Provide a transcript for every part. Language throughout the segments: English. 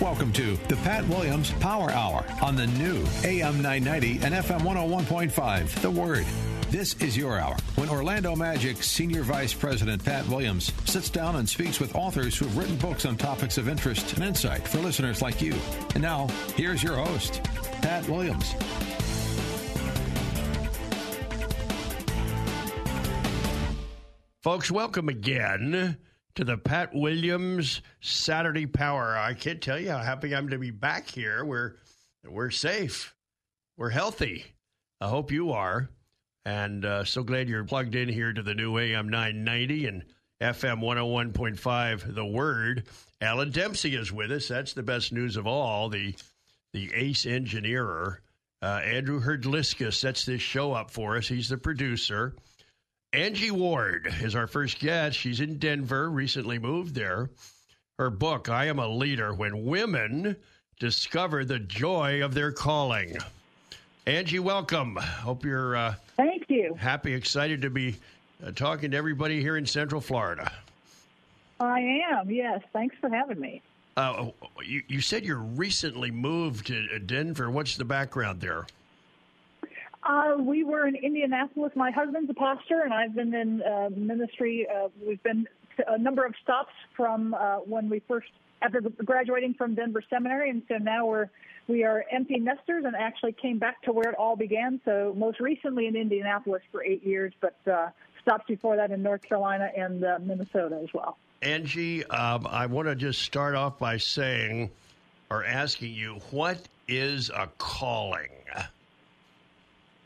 Welcome to the Pat Williams Power Hour on the new AM 990 and FM 101.5. The Word. This is your hour when Orlando Magic Senior Vice President Pat Williams sits down and speaks with authors who've written books on topics of interest and insight for listeners like you. And now, here's your host, Pat Williams. Folks, welcome again to the Pat Williams Saturday Power. I can't tell you how happy I'm to be back here. We're we're safe, we're healthy. I hope you are, and uh, so glad you're plugged in here to the new AM 990 and FM 101.5. The Word. Alan Dempsey is with us. That's the best news of all. The the ace engineer, uh, Andrew Herdliskus, sets this show up for us. He's the producer. Angie Ward is our first guest. She's in Denver, recently moved there. Her book, I Am a Leader When Women Discover the Joy of Their Calling. Angie, welcome. Hope you're uh, Thank you. happy, excited to be uh, talking to everybody here in Central Florida. I am, yes. Thanks for having me. Uh, you, you said you're recently moved to Denver. What's the background there? Uh, we were in Indianapolis. My husband's a pastor, and I've been in uh, ministry. Uh, we've been a number of stops from uh, when we first, after graduating from Denver Seminary, and so now we're we are empty nesters, and actually came back to where it all began. So most recently in Indianapolis for eight years, but uh, stops before that in North Carolina and uh, Minnesota as well. Angie, um, I want to just start off by saying or asking you, what is a calling?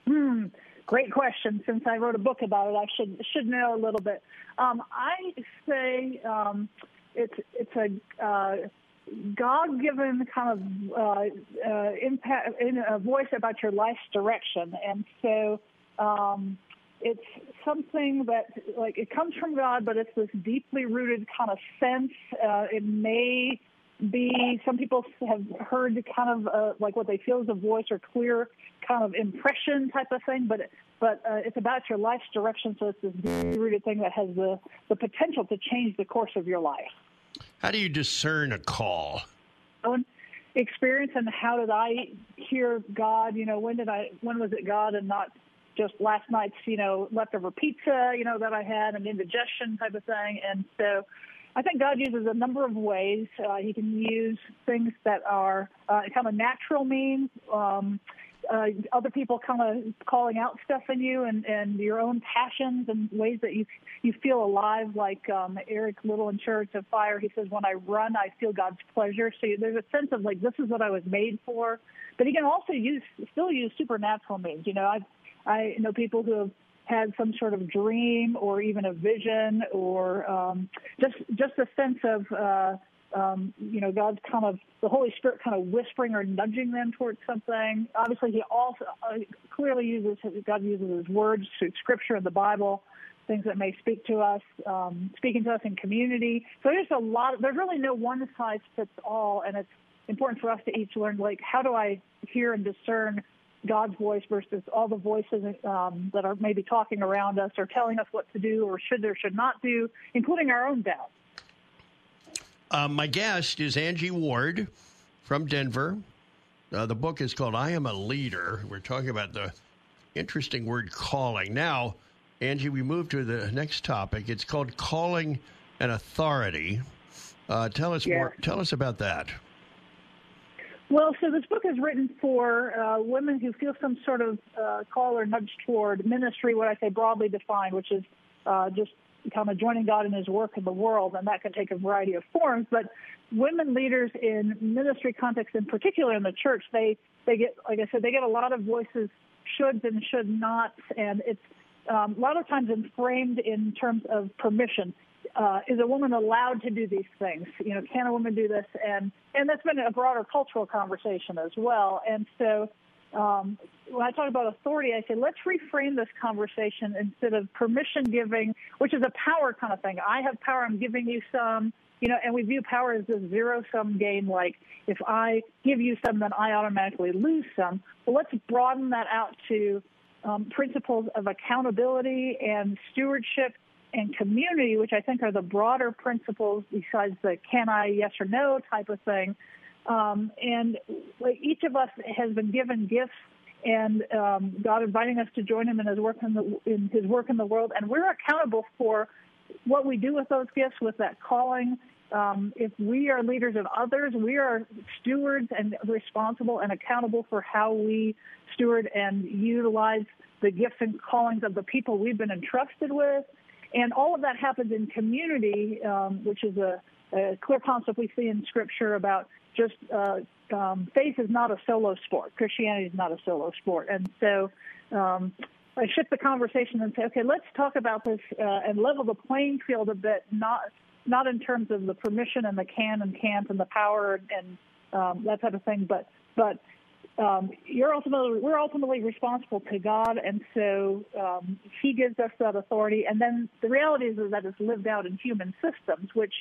Hmm, great question. Since I wrote a book about it, I should should know a little bit. Um, I say um, it's it's a uh, God-given kind of uh, uh, impact in a voice about your life's direction, and so um, it's something that like it comes from God, but it's this deeply rooted kind of sense. Uh, it may be some people have heard kind of uh, like what they feel is a voice or clear kind of impression type of thing, but but uh, it's about your life's direction. So it's this deeply rooted thing that has the the potential to change the course of your life. How do you discern a call? Own experience and how did I hear God? You know, when did I? When was it God and not just last night's you know leftover pizza? You know that I had an indigestion type of thing, and so. I think God uses a number of ways. Uh, he can use things that are uh, kind of natural means, um, uh, other people kind of calling out stuff in you, and, and your own passions and ways that you you feel alive. Like um, Eric Liddell in Chariots of Fire, he says, "When I run, I feel God's pleasure." So there's a sense of like this is what I was made for. But he can also use still use supernatural means. You know, I I know people who have had some sort of dream or even a vision or um, just just a sense of uh, um, you know God's kind of the Holy Spirit kind of whispering or nudging them towards something. Obviously, He also uh, clearly uses God uses His words through Scripture and the Bible. Things that may speak to us, um, speaking to us in community. So there's a lot. There's really no one size fits all, and it's important for us to each learn like how do I hear and discern God's voice versus all the voices um, that are maybe talking around us or telling us what to do or should or should not do, including our own doubts. Uh, my guest is Angie Ward from Denver. Uh, the book is called I Am a Leader. We're talking about the interesting word calling. Now, Angie, we move to the next topic. It's called calling an authority. Uh, tell us Yeah. more. Tell us about that. Well, so this book is written for uh, women who feel some sort of uh, call or nudge toward ministry, what I say broadly defined, which is uh, just kind of joining God in His work in the world, and that can take a variety of forms. But women leaders in ministry context, in particular in the church, they they get, like I said, they get a lot of voices, shoulds and should nots, and it's um, a lot of times framed in terms of permission. Uh, is a woman allowed to do these things? You know, can a woman do this? And and that's been a broader cultural conversation as well. And so um, when I talk about authority, I say let's reframe this conversation instead of permission giving, which is a power kind of thing. I have power, I'm giving you some, you know, and we view power as a zero sum game. Like if I give you some, then I automatically lose some. Well, let's broaden that out to um, principles of accountability and stewardship and community, which I think are the broader principles besides the can I, yes or no type of thing. Um, and each of us has been given gifts and um, God inviting us to join Him in His work in, the, in His work in the world, and we're accountable for what we do with those gifts, with that calling. Um, if we are leaders of others, we are stewards and responsible and accountable for how we steward and utilize the gifts and callings of the people we've been entrusted with. And all of that happens in community, um, which is a, a, clear concept we see in Scripture about just uh, um, faith is not a solo sport. Christianity is not a solo sport. And so um, I shift the conversation and say, okay, let's talk about this uh, and level the playing field a bit, not not in terms of the permission and the can and can't and the power and um, that type of thing, but but um, you're ultimately we're ultimately responsible to God, and so um, He gives us that authority. And then the reality is, is that it's lived out in human systems, which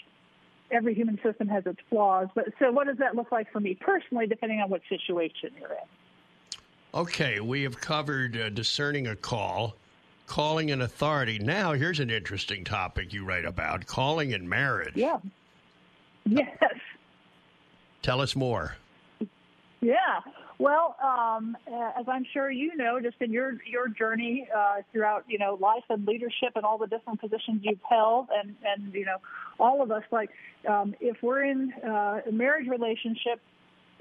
every human system has its flaws. But so, what does that look like for me personally, depending on what situation you're in? Okay, we have covered uh, discerning a call, calling an authority. Now, here's an interesting topic you write about: calling in marriage. Yeah. Yes. Tell us more. Yeah. Well, um, as I'm sure you know, just in your your journey uh, throughout you know life and leadership and all the different positions you've held, and and you know all of us like um, if we're in uh, a marriage relationship,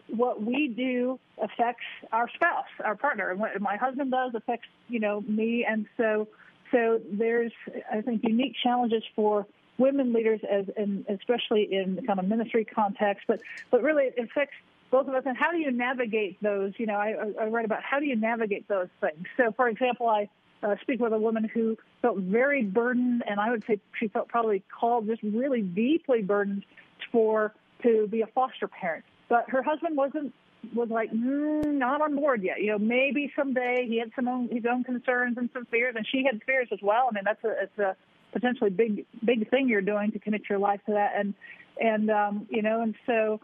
what we do affects our spouse, our partner, and what my husband does affects you know me, and so so there's I think unique challenges for women leaders as and especially in the kind of ministry context, but but really it affects both of us and how do you navigate those? You know i, I write about how do you navigate those things? So for example i uh, speak with a woman who felt very burdened and i would say she felt probably called just really deeply burdened for to be a foster parent. But her husband wasn't was like mm, not on board yet. You know maybe someday he had some own his own concerns and some fears and she had fears as well. I mean that's a it's a potentially big big thing you're doing to commit your life to that. And and um you know and so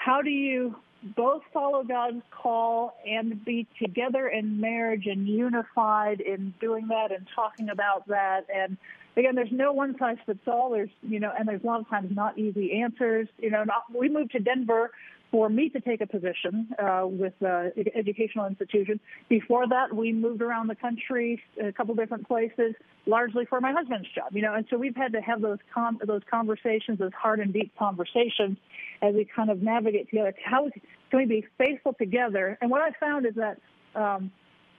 how do you both follow God's call and be together in marriage and unified in doing that and talking about that. And again, there's no one size fits all. There's, you know, and there's a lot of times not easy answers. You know, not, we moved to Denver for me to take a position uh, with the educational institution. Before that, we moved around the country, a couple different places, largely for my husband's job. You know, and so we've had to have those com- those conversations, those hard and deep conversations, as we kind of navigate together. How can we be faithful together? And what I found is that. Um,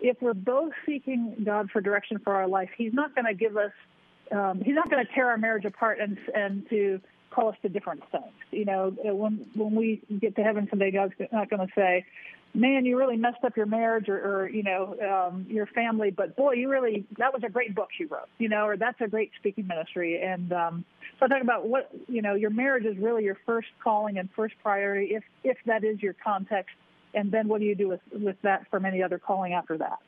if we're both seeking God for direction for our life, He's not going to give us, um, He's not going to tear our marriage apart and and to call us to different things. You know, when when we get to heaven someday, God's not going to say, "Man, you really messed up your marriage or, or you know um, your family," but boy, you really that was a great book you wrote. You know, or that's a great speaking ministry. And um, so I talk about what you know, your marriage is really your first calling and first priority, if if that is your context. And then what do you do with with that from any other calling after that?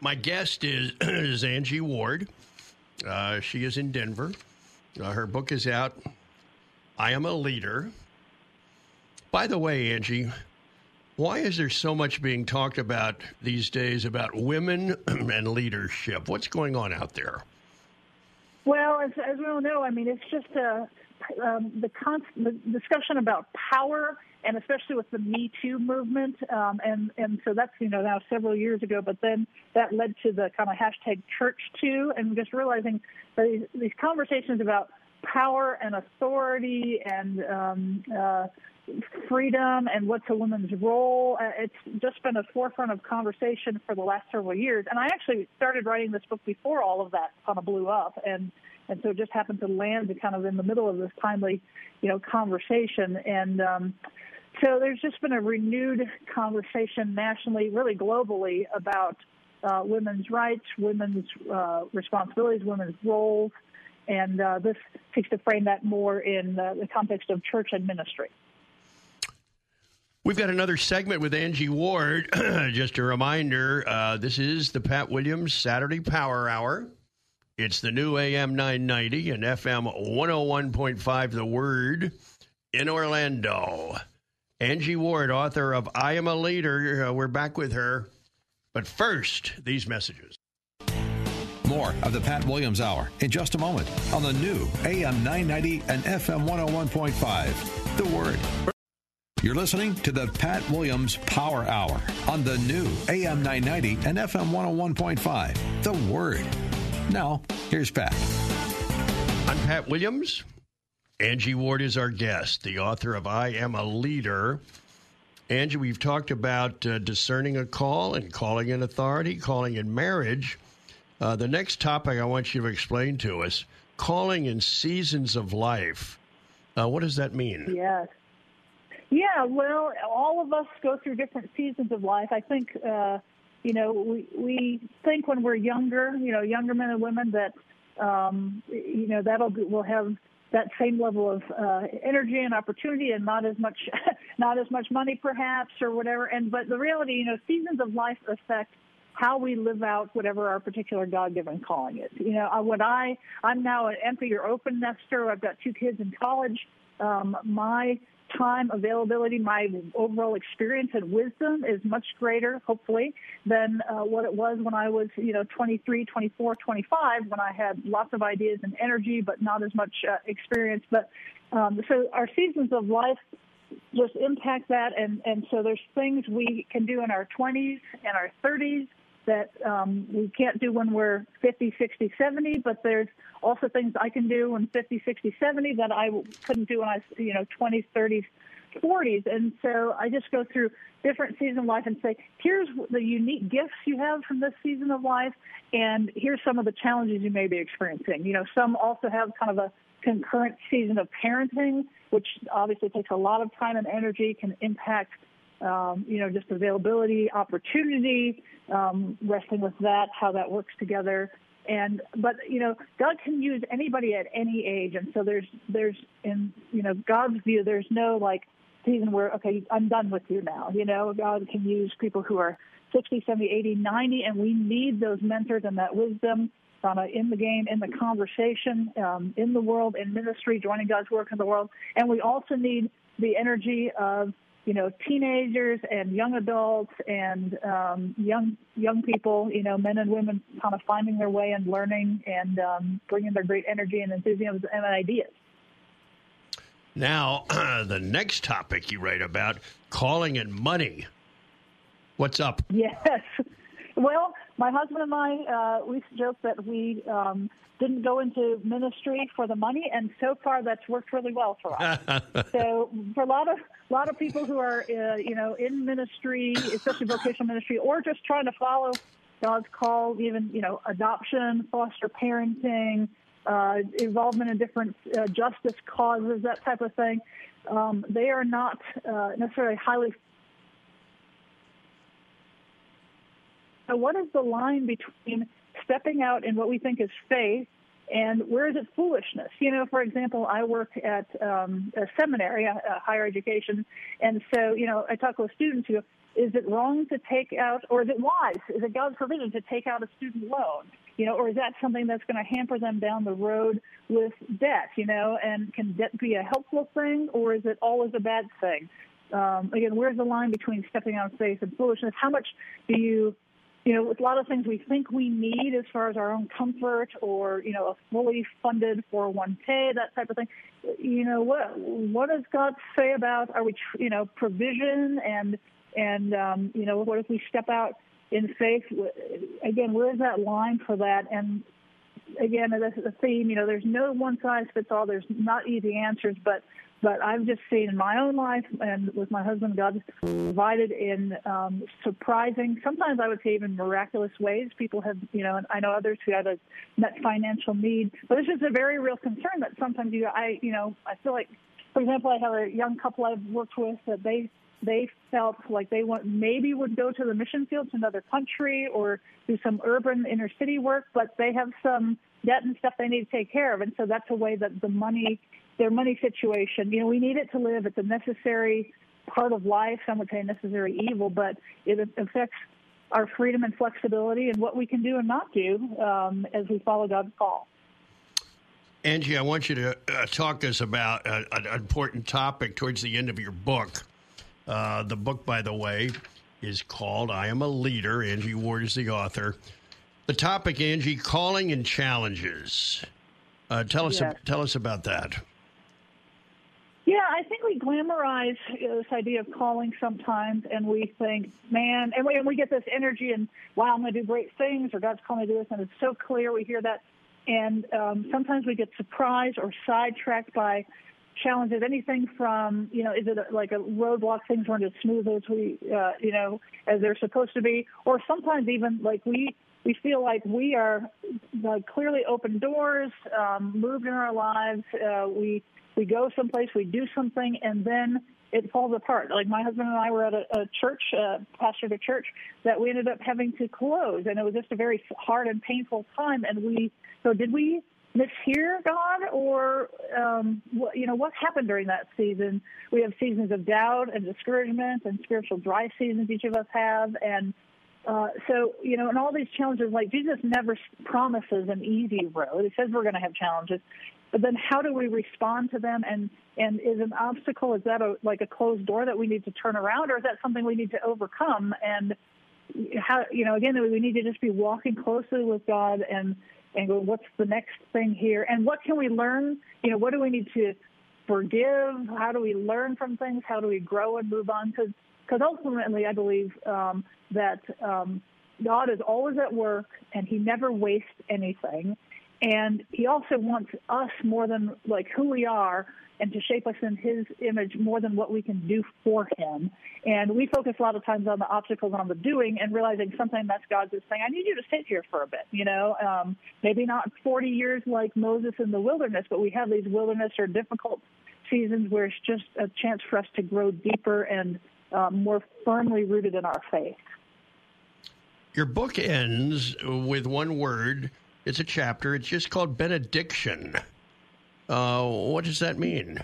My guest is is Angie Ward. Uh, she is in Denver. Uh, her book is out. I am a leader. By the way, Angie, why is there so much being talked about these days about women and leadership? What's going on out there? Well, as, as we all know, I mean, it's just a, um, the, the discussion about power, and especially with the Me Too movement, um, and and so that's you know now several years ago. But then that led to the kind of hashtag Church Too, and just realizing these, these conversations about power and authority and um, uh, freedom and what's a woman's role. Uh, it's just been a forefront of conversation for the last several years. And I actually started writing this book before all of that kind of blew up, and and so it just happened to land kind of in the middle of this timely, you know, conversation. And um, so there's just been a renewed conversation nationally, really globally, about uh, women's rights, women's uh, responsibilities, women's roles, and uh, this seeks to frame that more in the context of church and ministry. We've got another segment with Angie Ward. Just a reminder uh, this is the Pat Williams Saturday Power Hour. It's the new AM 990 and FM 101.5 The Word in Orlando. Angie Ward, author of I Am a Leader. Uh, we're back with her. But first, these messages. More of the Pat Williams Hour in just a moment on the new AM 990 and FM 101.5. The Word. You're listening to the Pat Williams Power Hour on the new AM 990 and FM 101.5. The Word. Now, here's Pat. I'm Pat Williams. Angie Ward is our guest, the author of I Am a Leader. Angie, we've talked about uh, discerning a call and calling in authority, calling in marriage. Uh, the next topic I want you to explain to us calling in seasons of life. Uh, what does that mean? Yes. Yeah, well, all of us go through different seasons of life. I think, uh, you know, we, we think when we're younger, you know, younger men and women that, um, you know, that'll be, we'll have that same level of uh, energy and opportunity and not as much, not as much money perhaps or whatever. And, but the reality, you know, seasons of life affect how we live out whatever our particular God-given calling is. You know, what I I'm now an empty or open nester. I've got two kids in college. Um, my time availability, my overall experience and wisdom is much greater, hopefully, than uh, what it was when I was, you know, 23, 24, 25, when I had lots of ideas and energy, but not as much uh, experience. But um, so our seasons of life just impact that, and and so there's things we can do in our 20s and our 30s that um, we can't do when we're 50, 60, 70, but there's also things I can do when 50, 60, 70 that I couldn't do when I was, you know, 20s, 30s, 40s. And so I just go through different seasons of life and say, here's the unique gifts you have from this season of life, and here's some of the challenges you may be experiencing. You know, some also have kind of a concurrent season of parenting, which obviously takes a lot of time and energy, can impact um, you know, just availability, opportunity, um, wrestling with that, how that works together. And but you know, God can use anybody at any age, and so there's there's in you know God's view, there's no like season where okay, I'm done with you now. You know, God can use people who are 60, 70, 80, 90, and we need those mentors and that wisdom on in the game, in the conversation, um, in the world, in ministry, joining God's work in the world, and we also need the energy of you know, teenagers and young adults and um, young young people, you know, men and women, kind of finding their way and learning and um, bringing their great energy and enthusiasm and ideas. Now, the next topic you write about calling in money. What's up? Yes. Well, my husband and I, uh, we joke that we um, didn't go into ministry for the money, and so far that's worked really well for us. so for a lot of a lot of people who are uh, you know in ministry, especially vocational ministry, or just trying to follow God's call, even you know adoption, foster parenting, uh, involvement in different uh, justice causes, that type of thing. Um, they are not uh, necessarily highly So, what is the line between stepping out in what we think is faith and where is it foolishness? You know, for example, I work at um, a seminary, a, a higher education, and so you know, I talk with students who is it wrong to take out, or is it wise? Is it God's provision to take out a student loan? You know, or is that something that's going to hamper them down the road with debt? You know, and can debt be a helpful thing, or is it always a bad thing? Um, again, where's the line between stepping out of faith and foolishness? How much do you you know, with a lot of things we think we need as far as our own comfort or, you know, a fully funded 401k, that type of thing. You know, what what does God say about are we, you know, provision and and um, you know, what if we step out in faith? Again, where is that line for that? And again, that's a theme. You know, there's no one size fits all. There's not easy answers, but but I've just seen in my own life and with my husband, God provided in um, surprising, sometimes I would say even miraculous ways. People have, you know, and I know others who have a met financial need, but it's just a very real concern that sometimes you, I, you know, I feel like, for example, I have a young couple I've worked with that they they felt like they want maybe would go to the mission field to another country or do some urban inner city work, but they have some debt and stuff they need to take care of, and so that's a way that the money their money situation. You know, we need it to live. It's a necessary part of life. Some would say necessary evil, but it affects our freedom and flexibility and what we can do and not do um, as we follow God's call. Angie, I want you to uh, talk to us about uh, an important topic towards the end of your book. Uh, the book, by the way, is called I Am a Leader. Angie Ward is the author. The topic, Angie, calling and challenges. Uh, tell us, tell us about that. Yeah, I think we glamorize this idea of calling sometimes, and we think, man, and we, and we get this energy and, wow, I'm going to do great things, or God's calling me to do this, and it's so clear. We hear that, and um, sometimes we get surprised or sidetracked by challenges. Anything from, you know, is it like a roadblock? Things weren't as smooth as we, uh, you know, as they're supposed to be, or sometimes even like we we feel like we are uh, clearly open doors, um, moved in our lives. Uh, we we go someplace, we do something, and then it falls apart. Like my husband and I were at a, a church, uh, pastored a church that we ended up having to close, and it was just a very hard and painful time. And we, so did we mishear God, or um, what, you know, what happened during that season? We have seasons of doubt and discouragement, and spiritual dry seasons each of us have, and uh, so, you know, and all these challenges, like Jesus never promises an easy road. He says we're going to have challenges, but then how do we respond to them? And and is an obstacle is that a like a closed door that we need to turn around, or is that something we need to overcome? And how you know again we need to just be walking closely with God and and go what's the next thing here and what can we learn? You know what do we need to forgive? How do we learn from things? How do we grow and move on? Because because ultimately I believe um, that um, God is always at work and He never wastes anything. And he also wants us more than like who we are and to shape us in his image more than what we can do for him. And we focus a lot of times on the obstacles on the doing and realizing sometimes that's God just saying, I need you to sit here for a bit, you know, um, maybe not 40 years like Moses in the wilderness, but we have these wilderness or difficult seasons where it's just a chance for us to grow deeper and um, more firmly rooted in our faith. Your book ends with one word it's a chapter. It's just called benediction. Uh, what does that mean?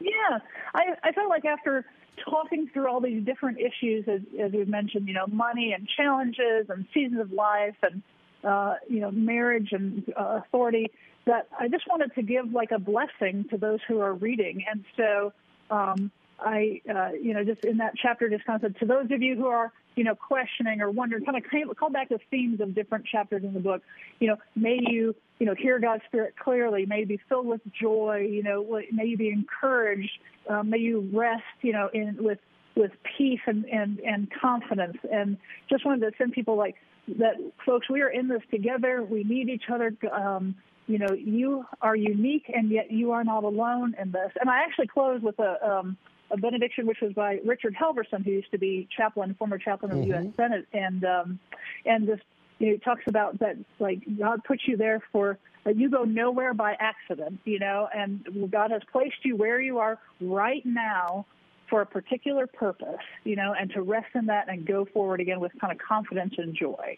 Yeah, I, I felt like after talking through all these different issues, as, as we've mentioned, you know, money and challenges and seasons of life and, uh, you know, marriage and uh, authority, that I just wanted to give like a blessing to those who are reading. And so um, I, uh, you know, just in that chapter, just kind of said to those of you who are you know, questioning or wondering, kind of call back the themes of different chapters in the book. You know, may you, you know, hear God's Spirit clearly. May you be filled with joy. You know, may you be encouraged. Um, may you rest, you know, in with with peace and, and, and confidence. And just wanted to send people like that, folks, we are in this together. We need each other. Um, you know, you are unique and yet you are not alone in this. And I actually close with a, um, a benediction which was by Richard Halverson, who used to be chaplain, former chaplain of the mm-hmm. U.S. Senate, and um, and this you know, talks about that like God puts you there for uh, you go nowhere by accident, you know, and God has placed you where you are right now for a particular purpose, you know, and to rest in that and go forward again with kind of confidence and joy.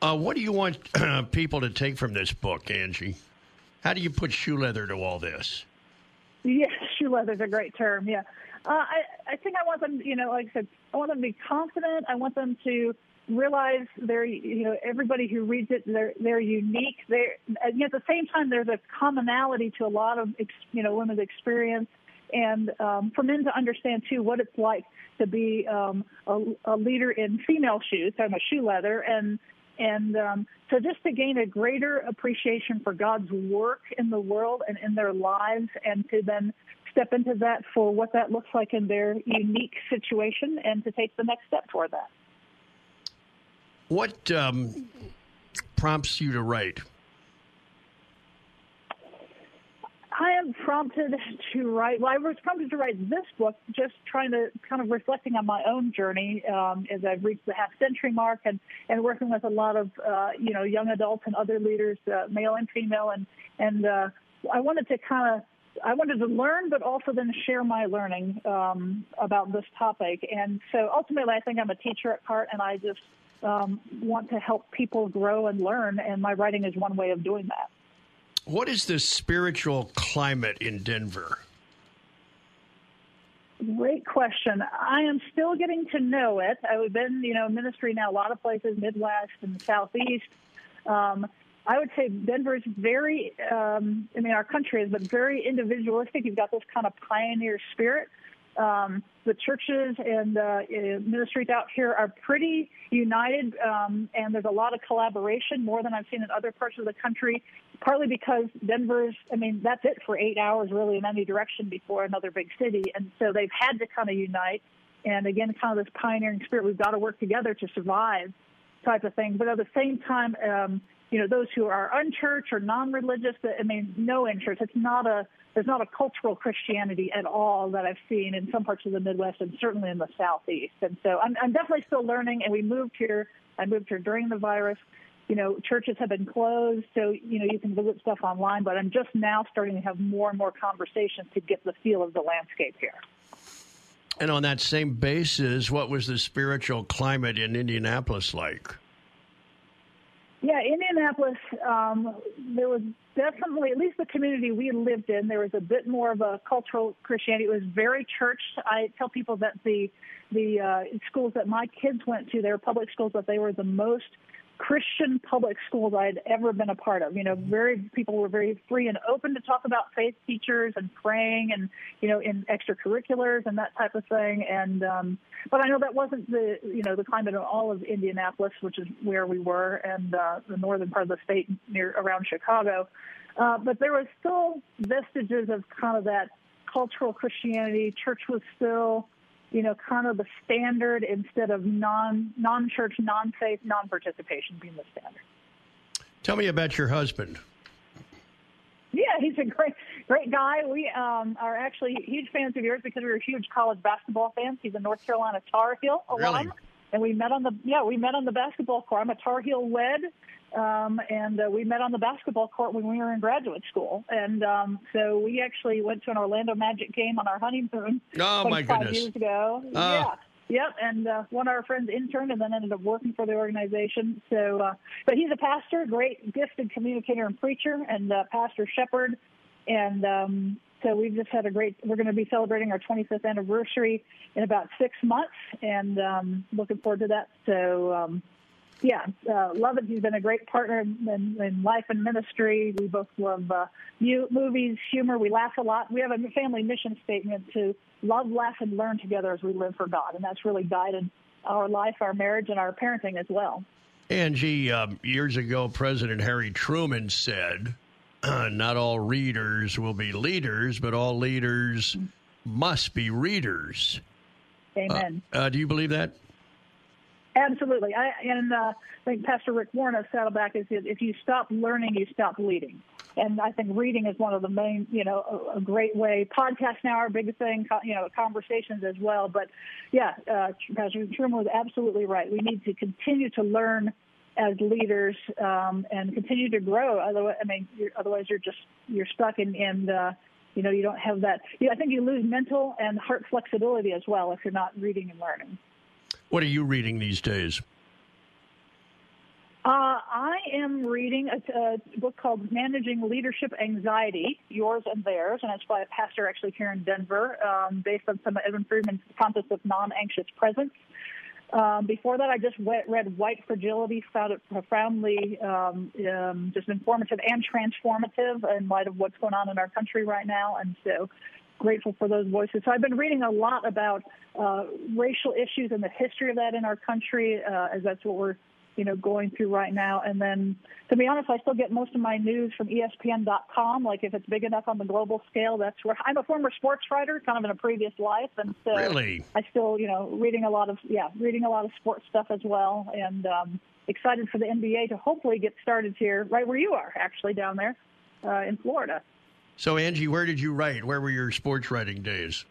Uh, what do you want uh, people to take from this book, Angie? How do you put shoe leather to all this? Yes, shoe leather is a great term. Yeah, uh, I I think I want them. You know, like I said, I want them to be confident. I want them to realize they're you know everybody who reads it they're they're unique. They're and at the same time there's a commonality to a lot of you know women's experience. And um, for men to understand too what it's like to be um, a, a leader in female shoes, talking about shoe leather, and and um, so just to gain a greater appreciation for God's work in the world and in their lives, and to then step into that for what that looks like in their unique situation, and to take the next step toward that. What um, prompts you to write? I am prompted to write. Well, I was prompted to write this book, just trying to kind of reflecting on my own journey um, as I've reached the half century mark, and and working with a lot of uh, you know young adults and other leaders, uh, male and female, and and uh, I wanted to kind of I wanted to learn, but also then share my learning um, about this topic. And so ultimately, I think I'm a teacher at heart, and I just um, want to help people grow and learn, and my writing is one way of doing that. What is the spiritual climate in Denver? Great question. I am still getting to know it. I've been, you know, ministry now a lot of places, Midwest and the Southeast. Um, I would say Denver is very, um, I mean, our country is, but very individualistic. You've got this kind of pioneer spirit. Um, the churches and uh, ministries out here are pretty united, um, and there's a lot of collaboration, more than I've seen in other parts of the country. Partly because Denver's, I mean, that's it for eight hours really in any direction before another big city. And so they've had to kind of unite. And again, kind of this pioneering spirit, we've got to work together to survive type of thing. But at the same time, um, you know, those who are unchurched or non-religious, I mean, no interest. It's not a, there's not a cultural Christianity at all that I've seen in some parts of the Midwest and certainly in the Southeast. And so I'm, I'm definitely still learning. And we moved here, I moved here during the virus you know, churches have been closed, so you know you can visit stuff online. But I'm just now starting to have more and more conversations to get the feel of the landscape here. And on that same basis, what was the spiritual climate in Indianapolis like? Yeah, Indianapolis, um, there was definitely, at least the community we lived in, there was a bit more of a cultural Christianity. It was very church. I tell people that the the uh, schools that my kids went to, they were public schools, but they were the most Christian public schools I'd ever been a part of. You know, very people were very free and open to talk about faith teachers and praying and you know in extracurriculars and that type of thing. And um, but I know that wasn't the you know the climate in all of Indianapolis, which is where we were, and uh, the northern part of the state near around Chicago. Uh, but there was still vestiges of kind of that cultural Christianity. Church was still you know, kind of the standard instead of non non church, non faith, non participation being the standard. Tell me about your husband. Yeah, he's a great great guy. We um, are actually huge fans of yours because we are huge college basketball fans. He's a North Carolina Tar Heel alum. Really? And we met on the yeah we met on the basketball court. I'm a Tar Heel wed, um, and uh, we met on the basketball court when we were in graduate school. And um, so we actually went to an Orlando Magic game on our honeymoon. Oh my five goodness! Years ago, uh. yeah. Yep, and uh, one of our friends interned and then ended up working for the organization. So, uh, but he's a pastor, great gifted communicator and preacher, and uh, pastor shepherd. And um, so we've just had a great. We're going to be celebrating our 25th anniversary in about six months, and um, looking forward to that. So um, yeah, uh, love it. He's been a great partner in, in life and ministry. We both love uh, movies, humor. We laugh a lot. We have a family mission statement to love, laugh, and learn together as we live for God, and that's really guided our life, our marriage, and our parenting as well. Angie, um, years ago, President Harry Truman said, "Not all readers will be leaders, but all leaders must be readers." Amen. Uh, uh do you believe that? Absolutely. I, and uh, I think Pastor Rick Warren of Saddleback is if you stop learning, you stop leading. And I think reading is one of the main, you know, a, a great way. Podcasts now are a big thing, you know, conversations as well. But yeah, uh, Pastor Truman was absolutely right. We need to continue to learn as leaders um, and continue to grow. Otherwise, I mean, you're, otherwise you're just you're stuck in, and uh, you know you don't have that. You know, I think you lose mental and heart flexibility as well if you're not reading and learning. What are you reading these days? Uh, I am reading a, a, book called Managing Leadership Anxiety, Yours and Theirs, and it's by a pastor actually here in Denver, um, based on some of Edwin Friedman's concepts of non-anxious presence. Um, before that, I just read White Fragility, found it profoundly um, um, just informative and transformative in light of what's going on in our country right now. And so grateful for those voices. So I've been reading a lot about uh, racial issues and the history of that in our country, uh, as that's what we're you know going through right now. And then, to be honest, I still get most of my news from ESPN.com. Like if it's big enough on the global scale, that's where I'm a former sports writer, kind of in a previous life, and so really? I still you know reading a lot of yeah reading a lot of sports stuff as well, and um, excited for the NBA to hopefully get started here right where you are actually down there uh, in Florida. So, Angie, where did you write? Where were your sports writing days?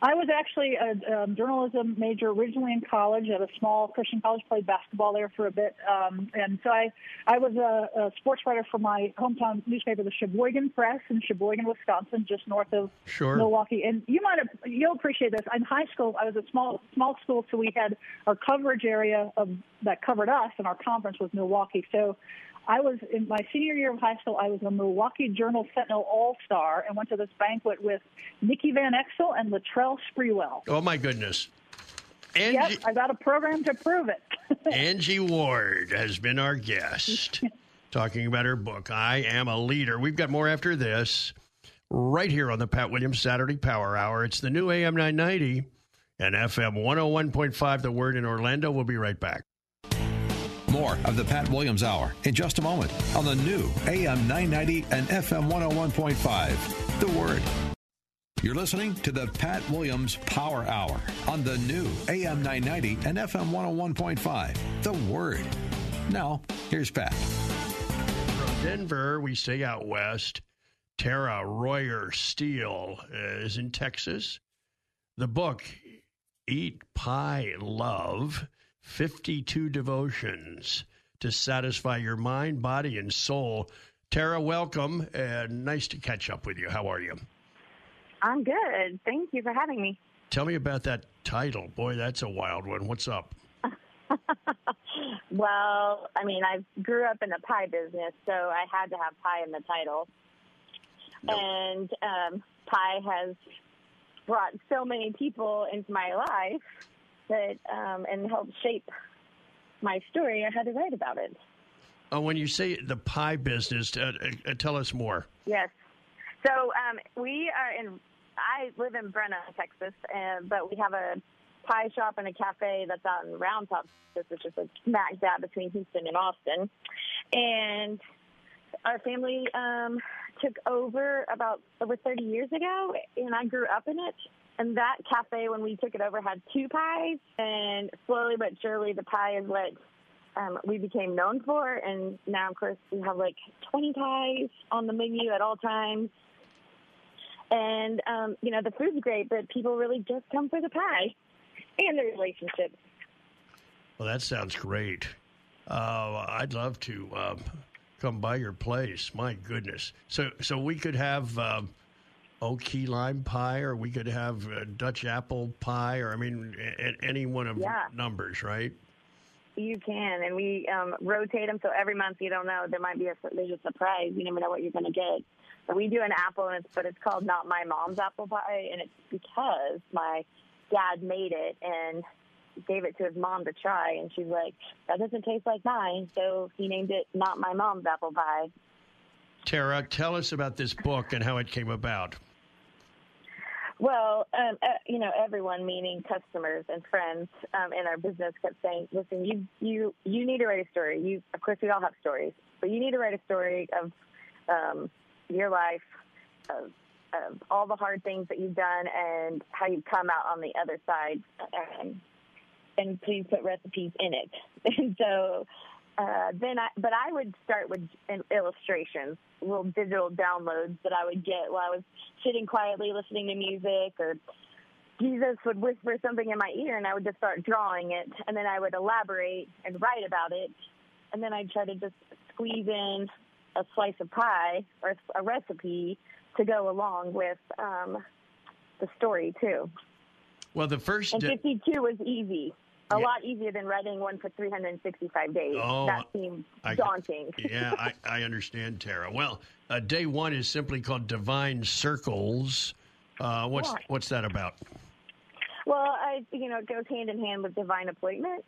I was actually a, a journalism major originally in college at a small Christian college. Played basketball there for a bit, um, and so I I was a, a sports writer for my hometown newspaper, the Sheboygan Press in Sheboygan, Wisconsin, just north of sure. Milwaukee. And you might have you'll appreciate this. In high school, I was a small small school, so we had our coverage area of that covered us, and our conference was Milwaukee. So I was in my senior year of high school. I was a Milwaukee Journal Sentinel All Star and went to this banquet with Nikki Van Exel and Latrell Sprewell. Oh my goodness! Angie, yep, I got a program to prove it. Angie Ward has been our guest, talking about her book. I am a leader. We've got more after this, right here on the Pat Williams Saturday Power Hour. It's the new AM 990 and FM 101.5. The Word in Orlando. We'll be right back. More of the Pat Williams Hour in just a moment on the new AM 990 and FM 101.5. The Word. You're listening to the Pat Williams Power Hour on the new AM 990 and FM 101.5. The Word. Now, here's Pat. From Denver, we stay out west. Tara Royer Steele is in Texas. The book, Eat Pie Love 52 Devotions to Satisfy Your Mind, Body, and Soul. Tara, welcome and nice to catch up with you. How are you? I'm good. Thank you for having me. Tell me about that title. Boy, that's a wild one. What's up? well, I mean, I grew up in the pie business, so I had to have pie in the title. Nope. And um, pie has brought so many people into my life that um, and helped shape my story. I had to write about it. Oh, when you say the pie business, uh, uh, tell us more. Yes. So um, we are in. I live in Brenham, Texas, and, but we have a pie shop and a cafe that's out in Round Top, which is a smack dab between Houston and Austin. And our family um, took over about over 30 years ago, and I grew up in it. And that cafe, when we took it over, had two pies, and slowly but surely, the pie is what um, we became known for. And now, of course, we have like 20 pies on the menu at all times. And um, you know, the food's great, but people really just come for the pie and the relationships. Well, that sounds great. Uh, I'd love to um, come by your place. My goodness. So, so we could have um, oak key lime pie, or we could have uh, Dutch apple pie, or I mean, a- any one of yeah. numbers, right? You can, and we um, rotate them so every month you don't know there might be a there's a surprise. You never know what you're going to get. But we do an apple, and it's but it's called not my mom's apple pie, and it's because my dad made it and gave it to his mom to try, and she's like, "That doesn't taste like mine," so he named it "Not My Mom's Apple Pie." Tara, tell us about this book and how it came about. Well, um, uh, you know, everyone, meaning customers and friends um, in our business, kept saying, "Listen, you you you need to write a story. You, of course, we all have stories, but you need to write a story of um, your life, of, of all the hard things that you've done, and how you've come out on the other side." Um, and please put recipes in it. And so uh, then I, but I would start with illustrations, little digital downloads that I would get while I was sitting quietly listening to music or Jesus would whisper something in my ear and I would just start drawing it and then I would elaborate and write about it. And then I'd try to just squeeze in a slice of pie or a recipe to go along with um, the story too. Well, the first and 52 was easy a yeah. lot easier than writing one for 365 days. Oh, that seems I, daunting. yeah, I, I, understand, Tara. Well, uh, day one is simply called Divine Circles. Uh, what's yeah. what's that about? Well, I you know it goes hand in hand with divine appointment,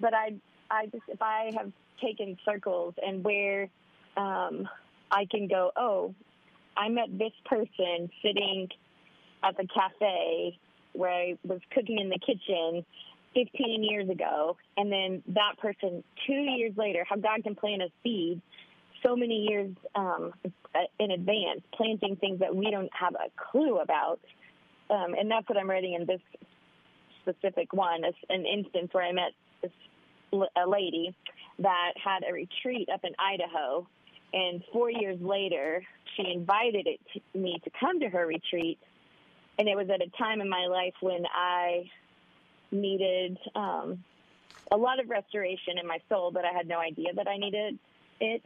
but I I just if I have taken circles and where um, I can go, oh, I met this person sitting at the cafe where I was cooking in the kitchen 15 years ago, and then that person two years later, how God can plant a seed so many years um, in advance, planting things that we don't have a clue about. Um, and that's what I'm writing in this specific one, an instance where I met this, a lady that had a retreat up in Idaho. And four years later, she invited it to me to come to her retreat. And it was at a time in my life when I needed um, a lot of restoration in my soul, but I had no idea that I needed it.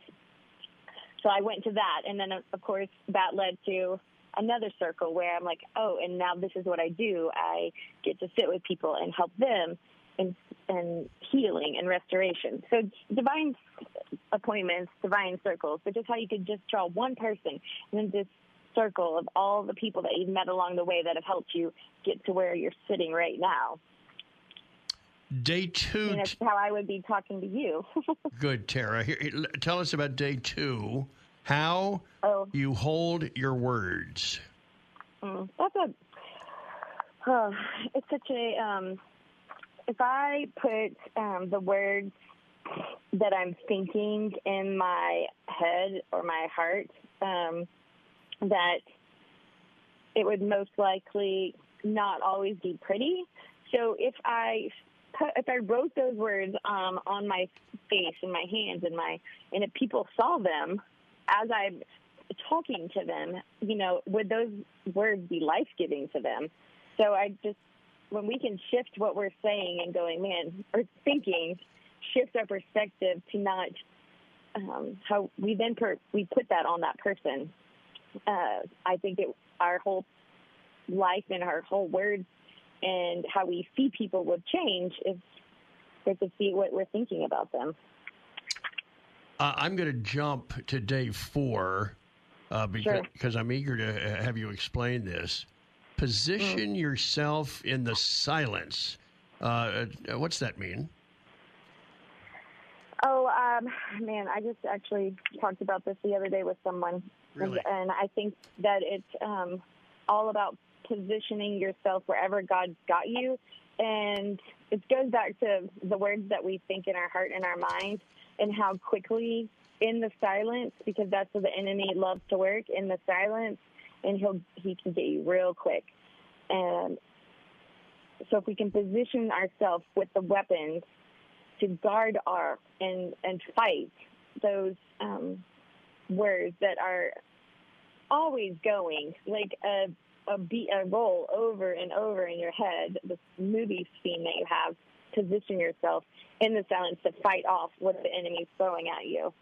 So I went to that, and then of course that led to another circle where I'm like, oh, and now this is what I do. I get to sit with people and help them and, in healing and restoration. So divine appointments, divine circles, but just how you could just draw one person and then this circle of all the people that you've met along the way that have helped you get to where you're sitting right now. Day two. that's how I would be talking to you. good, Tara. Here, tell us about day two. How oh. you hold your words. Mm, that's a. it's such a. Um, if I put um, the words that I'm thinking in my head or my heart um, that it would most likely not always be pretty. So if I put, if I wrote those words um, on my face and my hands and my and if people saw them as I'm talking to them, you know, would those words be life giving to them? So I just when we can shift what we're saying and going, man, or thinking, shift our perspective to not um, how we then per, we put that on that person. Uh, I think it, our whole life and our whole words and how we see people would change if they could see what we're thinking about them. Uh, I'm going to jump to day four uh, because, Sure. I'm eager to have you explain this. Position yourself in the silence. Uh, uh, what's that mean? Oh, um, man, I just actually talked about this the other day with someone. Really? And, and I think that it's um, all about positioning yourself wherever God's got you. And it goes back to the words that we think in our heart and our mind and how quickly in the silence, because that's where the enemy loves to work, in the silence, and he'll he can get you real quick. And so if we can position ourselves with the weapons to guard our and and fight those um, words that are always going like a a beat a roll over and over in your head this movie scene that you have position yourself in the silence to fight off what the enemy's throwing at you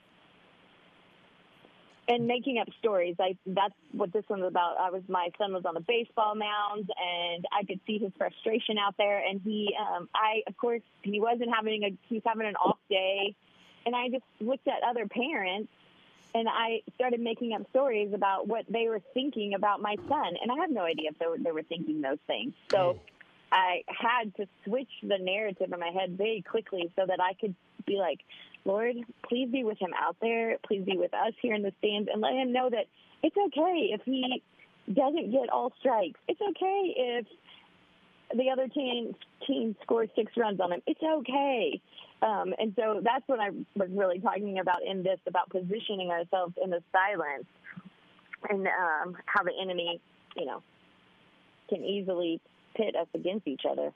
and making up stories. I that's what this one's about. I was my son was on the baseball mound, and I could see his frustration out there. And he, um, I of course, he wasn't having a he was having an off day, and I just looked at other parents, and I started making up stories about what they were thinking about my son, and I have no idea if they were, they were thinking those things. So. Hmm. I had to switch the narrative in my head very quickly so that I could be like, Lord, please be with him out there. Please be with us here in the stands and let him know that it's okay if he doesn't get all strikes. It's okay if the other team team scores six runs on him. It's okay. Um, and so that's what I was really talking about in this about positioning ourselves in the silence and um, how the enemy, you know, can easily pit us against each other.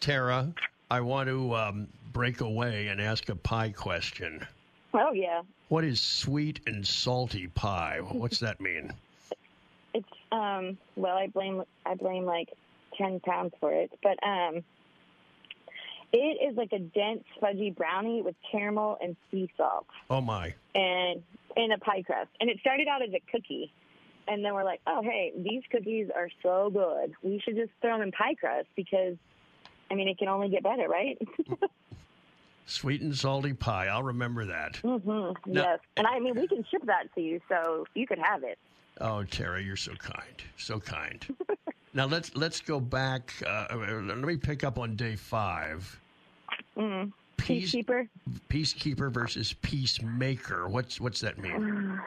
Tara, I want to um, break away and ask a pie question. Oh yeah, What is sweet and salty pie? What's that mean? it's um. Well, I blame I blame like ten pounds for it, but um, it is like a dense fudgy brownie with caramel and sea salt Oh, my. and in a pie crust. And it started out as a cookie. And then we're like, oh, hey, these cookies are so good. We should just throw them in pie crust because, I mean, it can only get better, right? Sweet and salty pie. I'll remember that. Mm-hmm. No. Yes. And I mean, we can ship that to you, so you could have it. Oh, Tara, you're so kind, so kind. now let's let's go back. Uh, let me pick up on day five. Mm. Peace, Peacekeeper. peacekeeper versus peacemaker. What's what's that mean?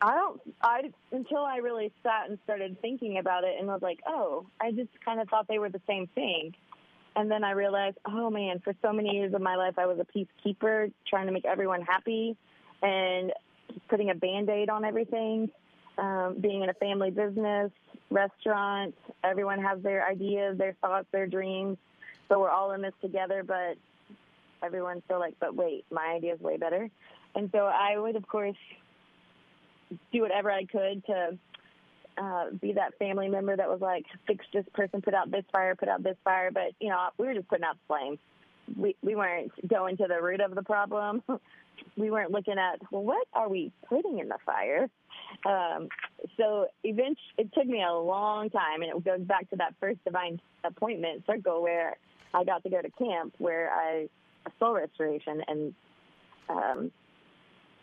I don't. I until I really sat and started thinking about it, and was like, oh, I just kind of thought they were the same thing. And then I realized, oh man, for so many years of my life, I was a peacekeeper, trying to make everyone happy, and putting a band-aid on everything. Um, being in a family business, restaurant, everyone has their ideas, their thoughts, their dreams. So we're all in this together, but everyone's still like, but wait, my idea is way better. And so I would, of course, do whatever I could to uh, be that family member that was like, fix this person, put out this fire, put out this fire. But, you know, we were just putting out flames. We, we weren't going to the root of the problem. we weren't looking at, well, what are we putting in the fire? Um, so eventually, it took me a long time, and it goes back to that first divine appointment circle where I got to go to camp where I soul restoration and um,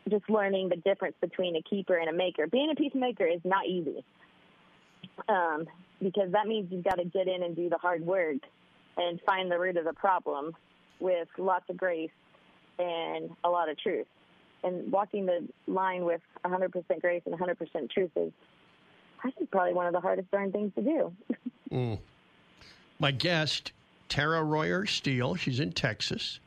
just learning the difference between a keeper and a maker. Being a peacemaker is not easy um, because that means you've got to get in and do the hard work and find the root of the problem with lots of grace and a lot of truth. And walking the line with 100% grace and 100% truth is, I think, probably one of the hardest darn things to do. My guest, Tara Royer Steele. She's in Texas.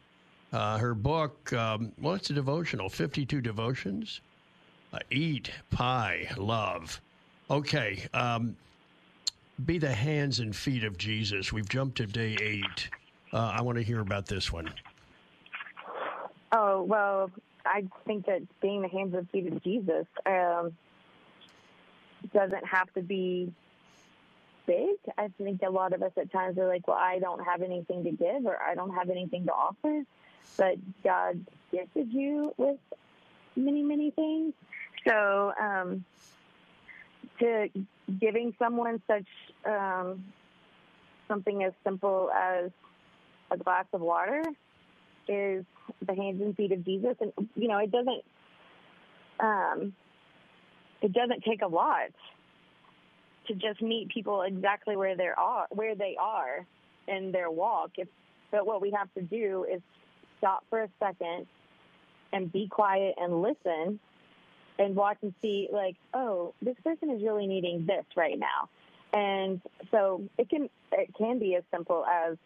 Uh, her book, um, well, it's a devotional, 52 devotions. Uh, eat, pie, love. Okay. Um, be the hands and feet of Jesus. We've jumped to day eight. Uh, I want to hear about this one. Oh, well, I think that being the hands and feet of Jesus um, doesn't have to be big. I think a lot of us at times are like, well, I don't have anything to give or I don't have anything to offer. But God gifted you with many, many things. So, um, to giving someone such um, something as simple as a glass of water is the hands and feet of Jesus, and you know it doesn't um, it doesn't take a lot to just meet people exactly where they are where they are in their walk. If, but what we have to do is stop for a second and be quiet and listen and watch and see like, oh, this person is really needing this right now. And so it can it can be as simple as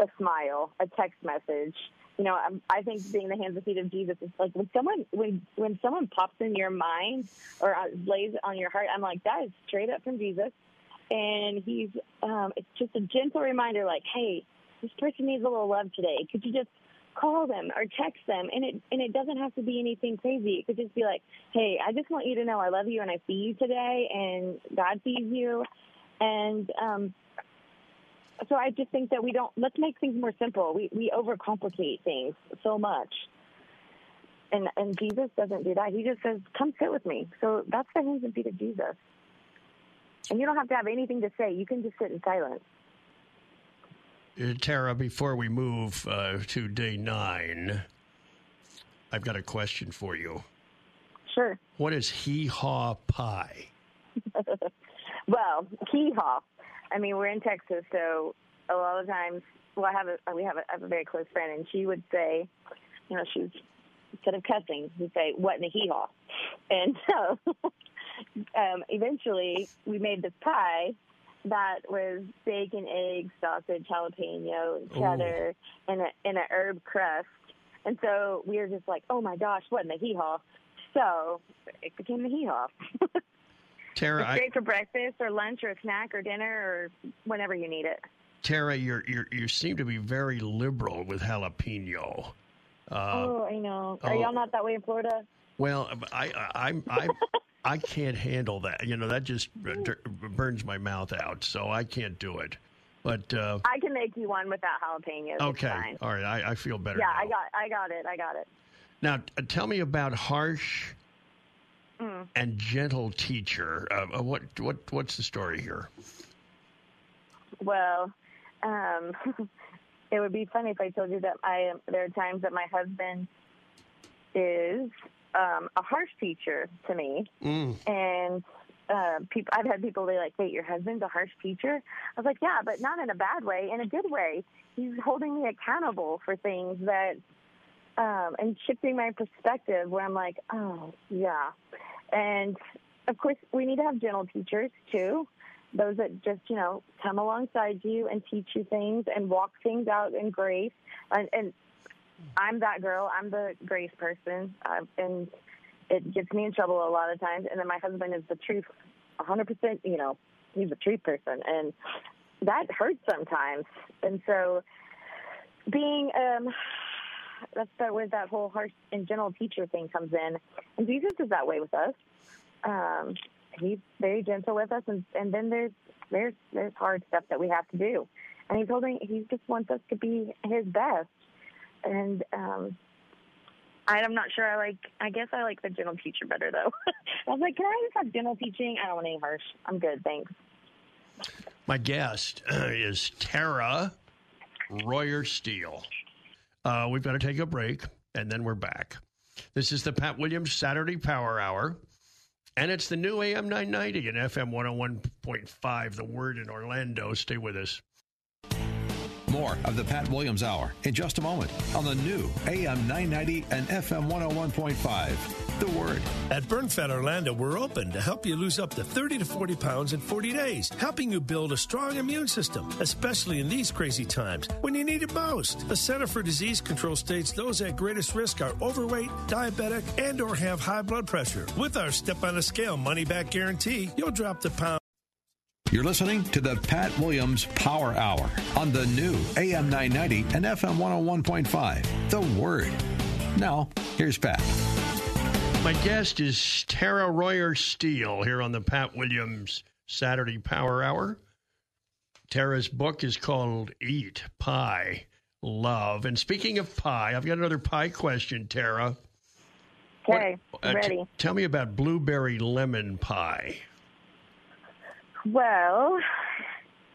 a smile, a text message. You know, I'm, I think being the hands and feet of Jesus is like when someone when when someone pops in your mind or uh, lays on your heart. I'm like that is straight up from Jesus, and he's um, it's just a gentle reminder, like, hey, this person needs a little love today. Could you just call them or text them and it and it doesn't have to be anything crazy it could just be like hey i just want you to know i love you and i see you today and god sees you and um so i just think that we don't let's make things more simple we we overcomplicate things so much and and jesus doesn't do that he just says come sit with me so that's the hands and feet of jesus and you don't have to have anything to say you can just sit in silence uh, Tara, before we move uh, to day nine, I've got a question for you. Sure. What is hee haw pie? well, hee haw. I mean, we're in Texas, so a lot of times, well, I have a we have a, I have a very close friend, and she would say, you know, she's instead of cussing, she'd say, "What in the hee haw," and so um, eventually we made this pie that was bacon, eggs, sausage, jalapeno, cheddar, Ooh. and a and a herb crust. And so we were just like, oh my gosh, what in the hee haw? So it became the hee haw. Tara, it's great I, for breakfast or lunch or a snack or dinner or whenever you need it. Tara, you you you seem to be very liberal with jalapeno. Uh, oh, I know. Are oh, y'all not that way in Florida? Well, I, I I'm I'm I can't handle that. You know, that just burns my mouth out. So I can't do it. But uh, I can make you one without jalapenos. Okay, all right. I, I feel better. Yeah, now. I got, I got it. I got it. Now, tell me about harsh mm. and gentle teacher. Uh, uh what, what, what's the story here? Well, um, it would be funny if I told you that I. There are times that my husband is um, a harsh teacher to me, mm. and uh, people. I've had people be like, "Wait, your husband's a harsh teacher?" I was like, "Yeah, but not in a bad way, in a good way. He's holding me accountable for things that, um, and shifting my perspective. Where I'm like, oh yeah, and of course we need to have gentle teachers too." Those that just, you know, come alongside you and teach you things and walk things out in grace. And, and I'm that girl. I'm the grace person, and it gets me in trouble a lot of times. And then my husband is the truth, 100%. You know, he's the truth person, and that hurts sometimes. And so, being um, start with that whole harsh and gentle teacher thing comes in, and Jesus is that way with us. Um, he's very gentle with us, and and then there's there's there's hard stuff that we have to do, and he's holding. He just wants us to be his best and um, I'm not sure. I like. I guess I like the gentle teacher better though. I was like, can I just have gentle teaching? I don't want any harsh. I'm good, thanks. My guest is Tara Royer Steele. Uh, we've got to take a break, and then we're back. This is the Pat Williams Saturday Power Hour, and it's the new AM 990 and FM 101.5. The Word in Orlando. Stay with us. More of the Pat Williams Hour in just a moment on the new AM 990 and FM 101.5. The Word. At BurnFat Orlando, we're open to help you lose up to 30 to 40 pounds in 40 days, helping you build a strong immune system, especially in these crazy times when you need it most. The Center for Disease Control states those at greatest risk are overweight, diabetic, and or have high blood pressure. With our step on a scale money back guarantee, you'll drop the pound. You're listening to the Pat Williams Power Hour on the new AM 990 and FM 101.5. The Word. Now, here's Pat. My guest is Tara Royer Steele here on the Pat Williams Saturday Power Hour. Tara's book is called Eat Pie Love. And speaking of pie, I've got another pie question, Tara. Okay, What- uh, t- ready. tell me about blueberry lemon pie. Well,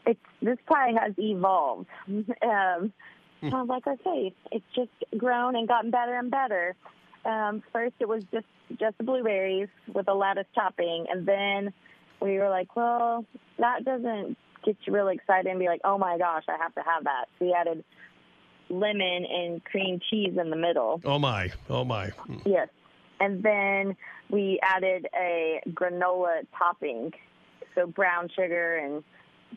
it's this pie has evolved. Um, Hmm. like I say, it's just grown and gotten better and better. Um, first, it was just just the blueberries with a lattice topping, and then we were like, well, that doesn't get you really excited and be like, oh my gosh, I have to have that. So we added lemon and cream cheese in the middle. Oh, my. Oh, my. Yes. And then we added a granola topping. So brown sugar and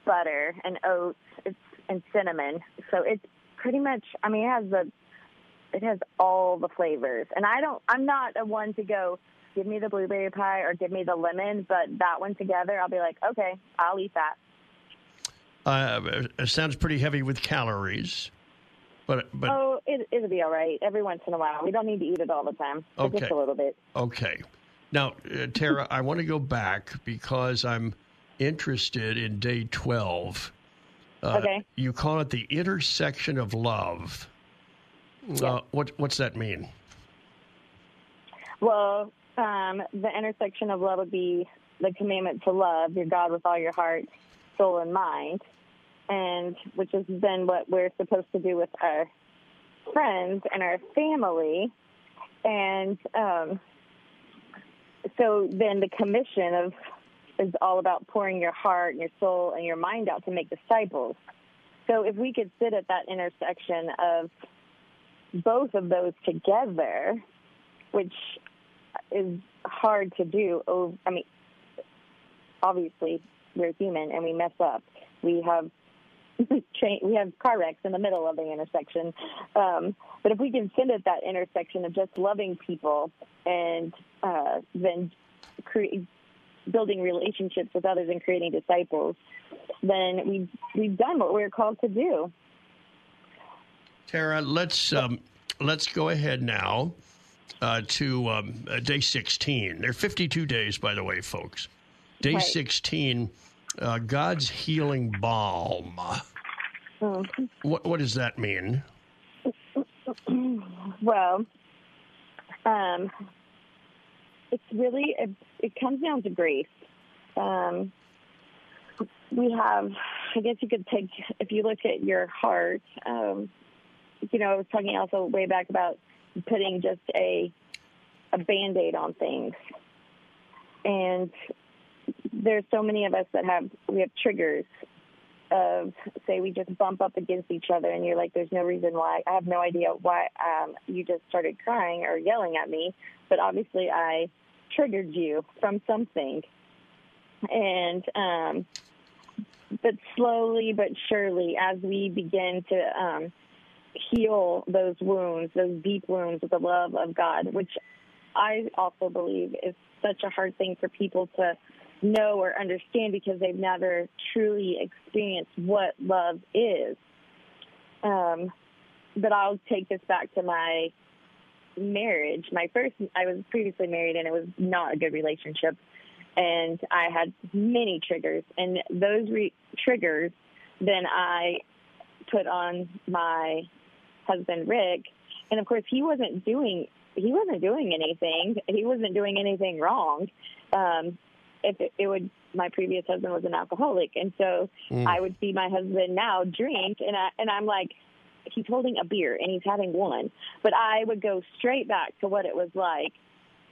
butter and oats it's, and cinnamon. So it's pretty much, I mean, it has the, it has all the flavors. And I don't, I'm not a one to go, give me the blueberry pie or give me the lemon, but that one together, I'll be like, okay, I'll eat that. Uh, it sounds pretty heavy with calories. But, but oh, it, it'll be all right every once in a while. We don't need to eat it all the time, Okay. just a little bit. Okay. Now, uh, Tara, I want to go back because I'm interested in day 12. Uh, Okay. You call it the intersection of love. Uh, what, what's that mean? Well, um, the intersection of love would be the commandment to love your God with all your heart, soul, and mind, and which has been what we're supposed to do with our friends and our family. And um, so then the commission of is all about pouring your heart and your soul and your mind out to make disciples. So if we could sit at that intersection of both of those together, which is hard to do. I mean, obviously we're human and we mess up. We have we have car wrecks in the middle of the intersection. Um, but if we can sit at that intersection of just loving people and uh, then cre- building relationships with others and creating disciples, then we we've done what we're called to do. Tara, let's um, let's go ahead now uh, to um, uh, day 16. There are 52 days, by the way, folks. Day Right. 16, uh, God's healing balm. Mm. What, what does that mean? Well, um, it's really it, it comes down to grace. Um, we have, I guess you could take if you look at your heart. Um, you know, I was talking also way back about putting just a a band aid on things, and there's so many of us that have we have triggers of say we just bump up against each other and you're like there's no reason why. I have no idea why um, you just started crying or yelling at me but obviously i triggered you from something. And um, but slowly but surely as we begin to um, heal those wounds those deep wounds with the love of god which i also believe is such a hard thing for people to know or understand because they've never truly experienced what love is. Um, but I'll take this back to my marriage. My first, I was previously married and it was not a good relationship. And I had many triggers, and those re- triggers, then I put on my husband Rick, and of course he wasn't doing he wasn't doing anything. He wasn't doing anything wrong. Um, if it, it would, my previous husband was an alcoholic, and so I would see my husband now drink, and I and I'm like, he's holding a beer and he's having one, but I would go straight back to what it was like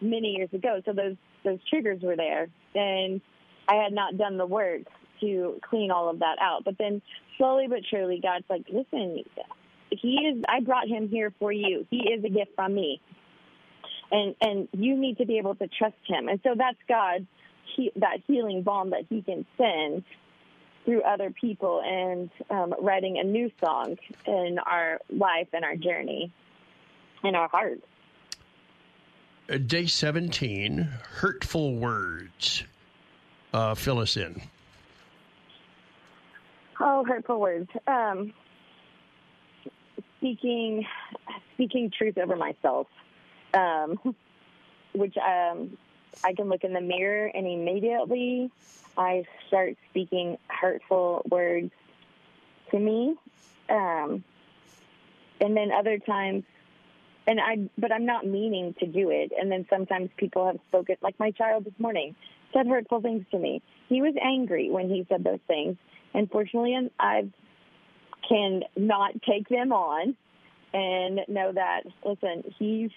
many years ago. So those those triggers were there, and I had not done the work to clean all of that out. But then slowly but surely, God's like, listen, he is. I brought him here for you. He is a gift from me. and and you need to be able to trust Him. And so that's God, he, that healing balm that He can send through other people and um, writing a new song in our life and our journey in our hearts. Uh, day 17, hurtful words. Uh, fill us in. Oh, hurtful words. Um, speaking, speaking truth over myself, um, which um, I can look in the mirror and immediately I start speaking hurtful words to me. Um, and then other times, and I, but I'm not meaning to do it. And then sometimes people have spoken, like my child this morning said hurtful things to me. He was angry when he said those things. And fortunately, I can not take them on and know that, listen, he's,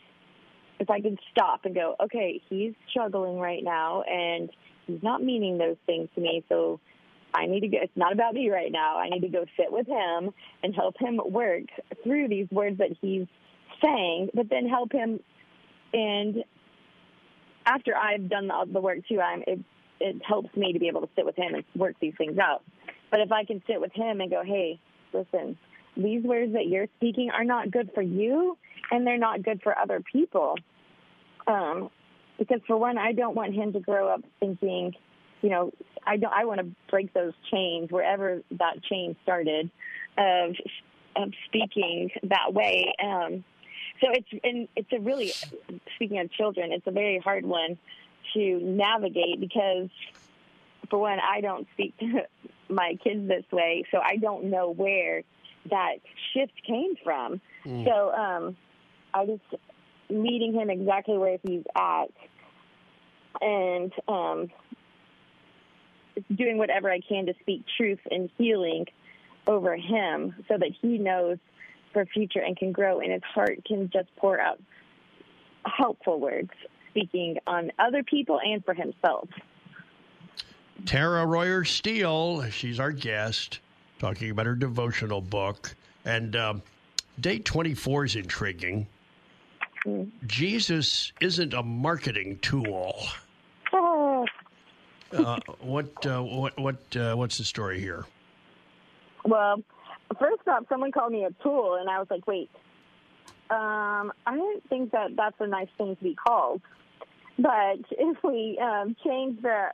if I can stop and go, okay, he's struggling right now and he's not meaning those things to me. So I need to go. It's not about me right now. I need to go sit with him and help him work through these words that he's saying, but then help him. And after I've done the, the work too, I'm it, it helps me to be able to sit with him and work these things out. But if I can sit with him and go, hey, listen, these words that you're speaking are not good for you, and they're not good for other people. Um, because for one, I don't want him to grow up thinking, you know, I don't. I want to break those chains wherever that chain started of of speaking that way. Um, so it's and it's a really speaking of children, it's a very hard one to navigate because for one, I don't speak to my kids this way, so I don't know where that shift came from. Mm. So um, I just meeting him exactly where he's at and um, doing whatever I can to speak truth and healing over him so that he knows for future and can grow and his heart can just pour out helpful words speaking on other people and for himself. Tara Royer Steele, she's our guest, talking about her devotional book. And um, day 24 is intriguing. Mm. Jesus isn't a marketing tool. Oh. Uh, what uh, what what uh, what's the story here? Well, first off, someone called me a tool, and I was like, wait, um, I don't think that that's a nice thing to be called. But if we um, change the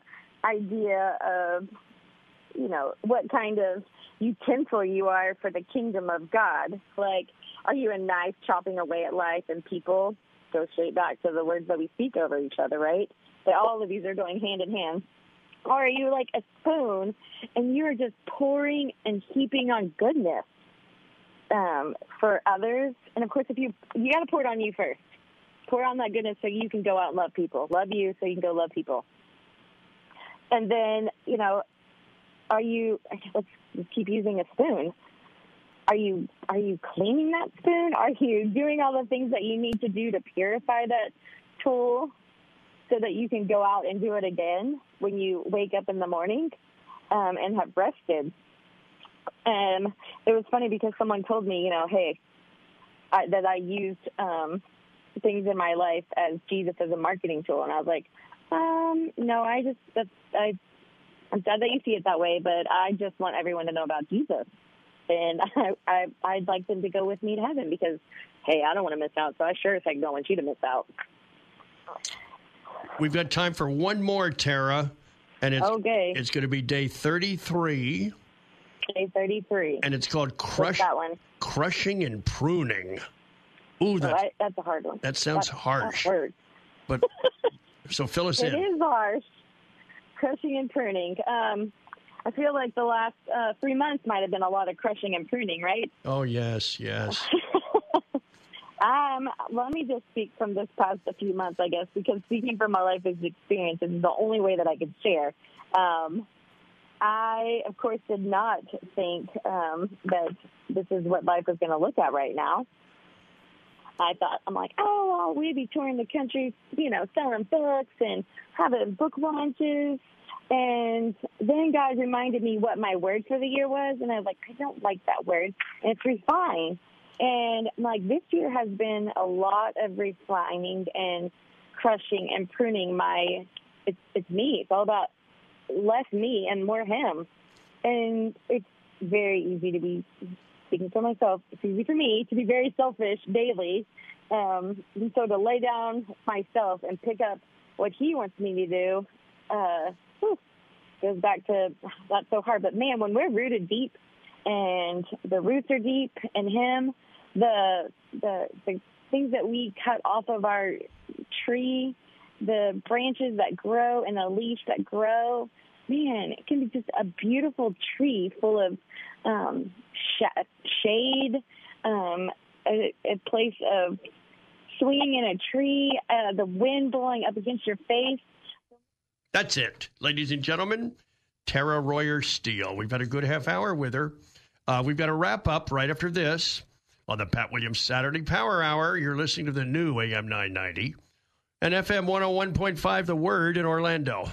idea of, you know, what kind of utensil you are for the kingdom of God, like, are you a knife chopping away at life and people go straight back to the words that we speak over each other, right? That all of these are going hand in hand. Or are you like a spoon and you're just pouring and heaping on goodness um, for others? And of course, if you you got to pour it on you first. Pour on that goodness so you can go out and love people. Love you so you can go love people. And then you know, are you? Let's, keep using a spoon. Are you are you cleaning that spoon? Are you doing all the things that you need to do to purify that tool so that you can go out and do it again when you wake up in the morning um, and have rested. And it was funny because someone told me, you know, hey, I, that I used um, things in my life as Jesus as a marketing tool, and I was like, um, no, I just that's I. I'm sad that you see it that way, but I just want everyone to know about Jesus, and I, I I'd like them to go with me to heaven because, hey, I don't want to miss out, so I sure as heck don't want you to miss out. We've got time for one more, Tara, and it's okay. it's going to be day thirty-three. Day thirty-three, and it's called crush that one? crushing and pruning. Ooh, that's, oh, that's a hard one. That sounds that's, harsh. That's but so fill us it in. It is harsh. Crushing and pruning. Um, I feel like the last uh, three months might have been a lot of crushing and pruning, right? Oh yes, yes. Um, let me just speak from this past a few months, I guess, because speaking from my life experience is the only way that I could share. Um, I, of course, did not think um, that this is what life was going to look at right now. I thought, I'm like, oh, well, we'd be touring the country, you know, selling books and having book launches. And then God reminded me what my word for the year was. And I was like, I don't like that word. And it's refine. And like this year has been a lot of refining and crushing and pruning my it's it's me. It's all about less me and more him. And it's very easy to be speaking for myself, it's easy for me to be very selfish daily. Um, and so to lay down myself and pick up what he wants me to do, uh, whew, goes back to that's so hard. But man, when we're rooted deep and the roots are deep in him, the the the things that we cut off of our tree, the branches that grow and the leaves that grow, man, it can be just a beautiful tree full of um, sh- shade, um, a, a place of swinging in a tree, uh, the wind blowing up against your face. That's it, ladies and gentlemen. Tara Royer Steele. We've had a good half hour with her. Uh, we've got a wrap up right after this on the Pat Williams Saturday Power Hour. You're listening to the new AM 990 and FM 101.5 The Word in Orlando.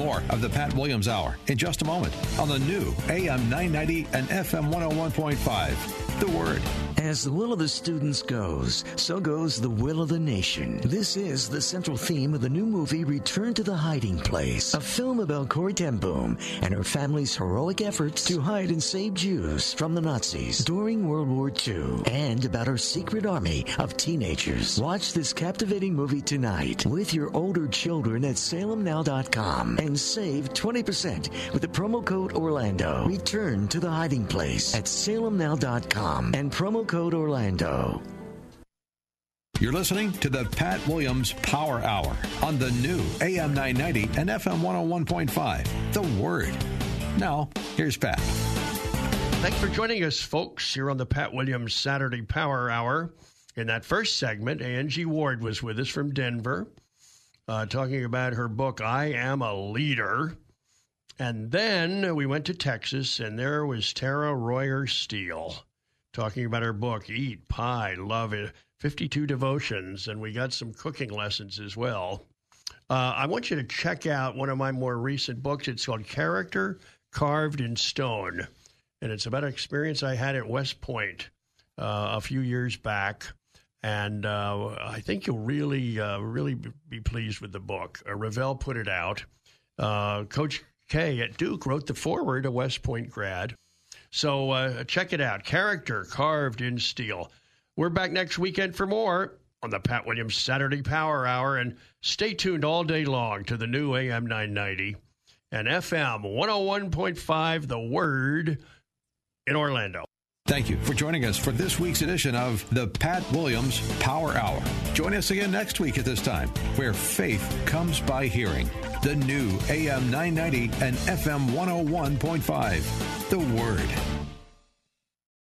More of the Pat Williams Hour in just a moment on the new AM 990 and FM 101.5. The Word. As the will of the students goes, so goes the will of the nation. This is the central theme of the new movie Return to the Hiding Place, a film about Corrie ten Boom and her family's heroic efforts to hide and save Jews from the Nazis during World War II, and about her secret army of teenagers. Watch this captivating movie tonight with your older children at salemnow.com and save 20% with the promo code Orlando. Return to the Hiding Place at salemnow.com and promo code Orlando. You're listening to the Pat Williams Power Hour on the new AM 990 and FM 101.5. The Word. Now, here's Pat. Thanks for joining us, folks, here on the Pat Williams Saturday Power Hour. In that first segment, Angie Ward was with us from Denver, uh, talking about her book, I Am a Leader. And then we went to Texas, and there was Tara Royer Steele talking about her book, Eat Pie, Love It, 52 Devotions, and we got some cooking lessons as well. Uh, I want you to check out one of my more recent books. It's called Character Carved in Stone, and it's about an experience I had at West Point uh, a few years back. And uh, I think you'll really, uh, really be pleased with the book. Uh, Revell put it out. Uh, Coach K at Duke wrote the foreword, a West Point grad. So uh, check it out. Character carved in steel. We're back next weekend for more on the Pat Williams Saturday Power Hour. And stay tuned all day long to the new AM 990 and FM 101.5, The Word in Orlando. Thank you for joining us for this week's edition of the Pat Williams Power Hour. Join us again next week at this time, where faith comes by hearing. The new AM 990 and FM 101.5. The Word.